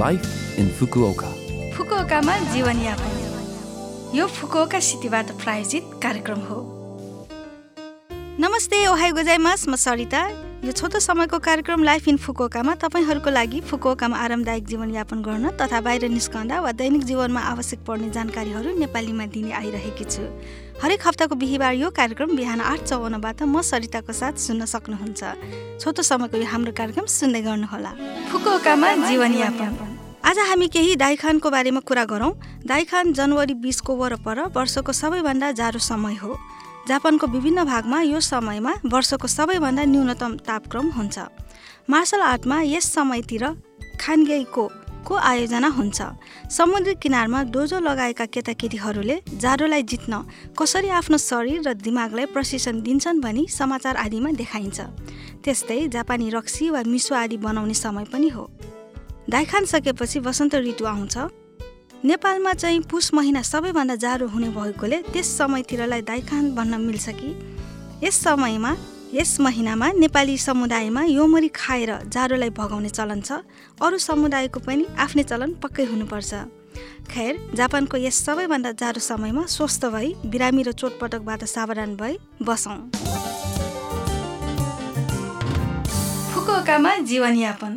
Life in Fukuoka. फुकुओकामा जीवनयापन यो Fukuoka सिटीबाट प्रायोजित कार्यक्रम हो नमस्ते ओहाई गोजाइमास म सरिता यो छोटो समयको कार्यक्रम लाइफ इन फुकुओकामा तपाईँहरूको लागि फुकुओकामा आरामदायक जीवनयापन गर्न तथा बाहिर निस्कँदा वा दैनिक जीवनमा आवश्यक पर्ने जानकारीहरू नेपालीमा दिने आइरहेकी छु। हरेक हप्ताको बिहिबार यो कार्यक्रम बिहान आठ चौवन्नबाट म सरिताको साथ सुन्न सक्नुहुन्छ। छोटो समयको यो हाम्रो कार्यक्रम सुन्दै गर्नुहोला। फुकुओकामा जीवनयापन। आज हामी केही दाइखानको बारेमा कुरा गरौँ। दाइखान जनवरी बिसको वरपर वर्षको सबैभन्दा जाडो समय हो। जापानको विभिन्न भागमा यो समयमा वर्षको सबैभन्दा न्यूनतम तापक्रम हुन्छ। मार्सल आर्टमा यस समयतिर खानगेईको को आयोजना हुन्छ? समुद्री किनारमा डोजो लगाएका केटाकेटीहरूले जाडोलाई जित्न कसरी आफ्नो शरीर र दिमागलाई प्रशिक्षण दिन्छन् भनी समाचार आदिमा देखाइन्छ। त्यस्तै जापानी रक्सी वा मिसो आदि बनाउने समय पनि हो। दाइखान सकेपछि वसन्त ऋतु आउँछ। नेपालमा चाहिँ पुस महिना सबैभन्दा जाडो हुने भएकोले त्यस समयतिरलाई दाइखान भन्न मिल्छ कि? यस समयमा यस महिनामा नेपाली समुदायमा योमरी खाएर जाडोलाई भगाउने चलन छ। अरू समुदायको पनि आफ्नै चलन पक्कै हुनुपर्छ। खैर जापानको यस सबैभन्दा जाडो समयमा स्वस्थ भई बिरामी र चोटपटकबाट सावधान भई बसौँ। फुकुओकामा जीवनयापन।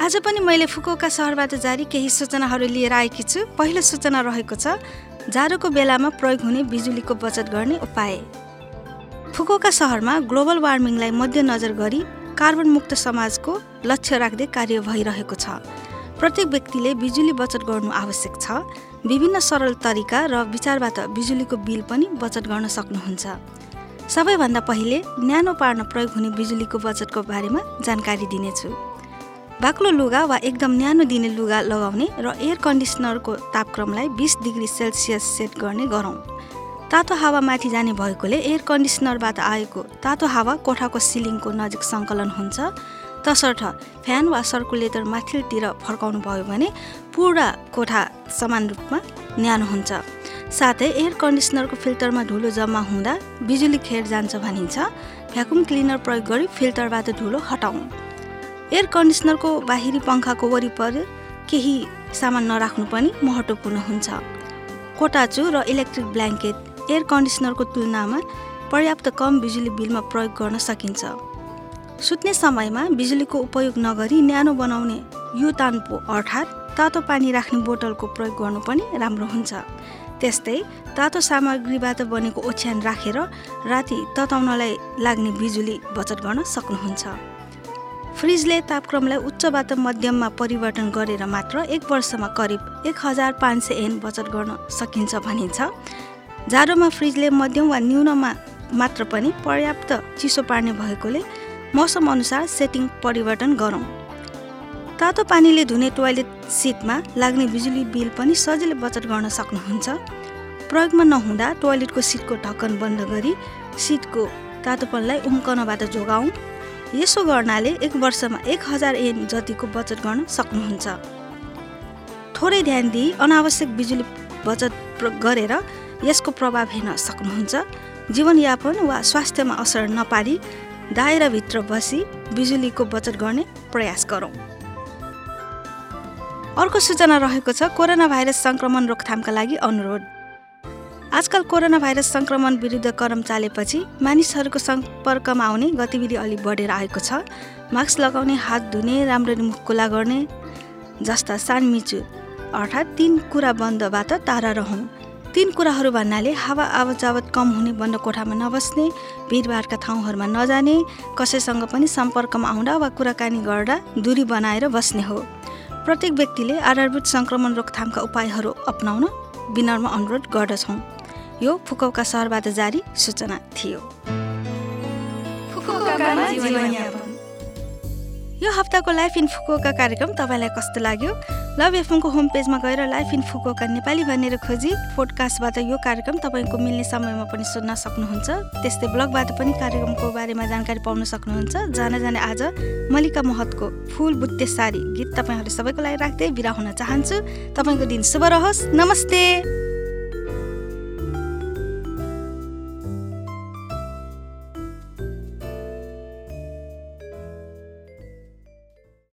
आज पनि मैले फुकुओका सहरबाट जारी केही सूचनाहरू लिएर आएकी छु। पहिलो सूचना रहेको छ जाडोको बेलामा प्रयोग हुने बिजुलीको बचत गर्ने उपाय। फुकुओका सहरमा ग्लोबल वार्मिङलाई मध्यनजर गरी कार्बन मुक्त समाजको लक्ष्य राख्दै कार्य भइरहेको छ। प्रत्येक व्यक्तिले बिजुली बचत गर्नु आवश्यक छ। विभिन्न सरल तरिका र विचारबाट बिजुलीको बिल पनि बचत गर्न सक्नुहुन्छ। सबैभन्दा पहिले न्यानो पार्न प्रयोग हुने बिजुलीको बचतको बारेमा जानकारी दिनेछु। बाक्लो लुगा वा एकदम न्यानो दिने लुगा लगाउने र एयर कन्डिसनरको तापक्रमलाई बिस डिग्री सेल्सियस सेट गर्ने गरौँ। तातो हावा माथि जाने भएकोले एयर कन्डिसनरबाट आएको तातो हावा कोठाको सिलिङको नजिक सङ्कलन हुन्छ। तसर्थ फ्यान वा सर्कुलेटर माथिल्तिर फर्काउनु भयो भने पुरा कोठा समान रूपमा न्यानो हुन्छ। साथै एयर कन्डिसनरको फिल्टरमा धुलो जम्मा हुँदा बिजुली खेर जान्छ भनिन्छ। भ्याकुम क्लिनर प्रयोग गरी फिल्टरबाट धुलो हटाउँ एयर कन्डिसनरको बाहिरी पङ्खाको वरिपरि केही सामान नराख्नु पनि महत्त्वपूर्ण हुन्छ। कोटाचु र इलेक्ट्रिक ब्ल्याङ्केट एयर कन्डिसनरको तुलनामा पर्याप्त कम बिजुली बिलमा प्रयोग गर्न सकिन्छ। सुत्ने समयमा बिजुलीको उपयोग नगरी न्यानो बनाउने युतान्पो अर्थात् तातो पानी राख्ने बोतलको प्रयोग गर्नु पनि राम्रो हुन्छ। त्यस्तै तातो सामग्रीबाट बनेको ओछ्यान राखेर राति तताउनलाई लाग्ने बिजुली बचत गर्न सक्नुहुन्छ। फ्रिजले तापक्रमलाई उच्चबाट मध्यममा परिवर्तन गरेर मात्र एक वर्षमा करिब एक हजार पाँच सय एन बचत गर्न सकिन्छ भनिन्छ। जाडोमा फ्रिजले मध्यम वा न्यूनमा मात्र पनि पर्याप्त चिसो पार्ने भएकोले मौसम अनुसार सेटिङ परिवर्तन गरौँ। तातो पानीले धुने टोयलेट सिटमा लाग्ने बिजुली बिल पनि सजिलै बचत गर्न सक्नुहुन्छ। प्रयोगमा नहुँदा टोयलेटको सिटको ढक्कन बन्द गरी सिटको तातोपनलाई उम्कनबाट जोगाउँ। यसो गर्नाले एक वर्षमा एक हजार एन जतिको बचत गर्न सक्नुहुन्छ। थोरै ध्यान दिई अनावश्यक बिजुली बचत गरेर यसको प्रभाव हेर्न सक्नुहुन्छ। जीवनयापन वा स्वास्थ्यमा असर नपारी दायराभित्र बसी बिजुलीको बचत गर्ने प्रयास गरौँ। अर्को सूचना रहेको छ कोरोना भाइरस सङ्क्रमण रोकथामका लागि अनुरोध। आजकल कोरोना भाइरस सङ्क्रमण विरुद्ध करम चालेपछि मानिसहरूको सम्पर्कमा आउने गतिविधि अलि बढेर आएको छ। मास्क लगाउने हात धुने राम्ररी मुख खुला गर्ने जस्ता सानमिचु अर्थात् तिन कुरा बन्दबाट टाढा रहौँ तिन कुराहरू भन्नाले हावा आवत कम हुने बन्द कोठामा नबस्ने भिडभाडका ठाउँहरूमा नजाने कसैसँग पनि सम्पर्कमा आउँदा वा कुराकानी गर्दा दूरी बनाएर बस्ने हो। प्रत्येक व्यक्तिले आधारभूत सङ्क्रमण रोकथामका उपायहरू अप्नाउन विनम्र अनुरोध गर्दछौँ। यो फुकौका सहरबाट जारी सूचना थियो। यो हप्ताको लाइफ इन फुकुका कार्यक्रम तपाईँलाई कस्तो लाग्यो? लभ एफएमको होम पेजमा गएर लाइफ इन फुकुका नेपाली भनेर खोजी पोडकास्टबाट यो कार्यक्रम तपाईँको मिल्ने समयमा पनि सुन्न सक्नुहुन्छ। त्यस्तै ब्लगबाट पनि कार्यक्रमको बारेमा जानकारी पाउन सक्नुहुन्छ। जान जाने आज मल्लिका महतको फुल बुट्टे सारी गीत तपाईँहरू सबैको लागि राख्दै बिरा हुन चाहन्छु। तपाईँको दिन शुभ रहोस्। नमस्ते!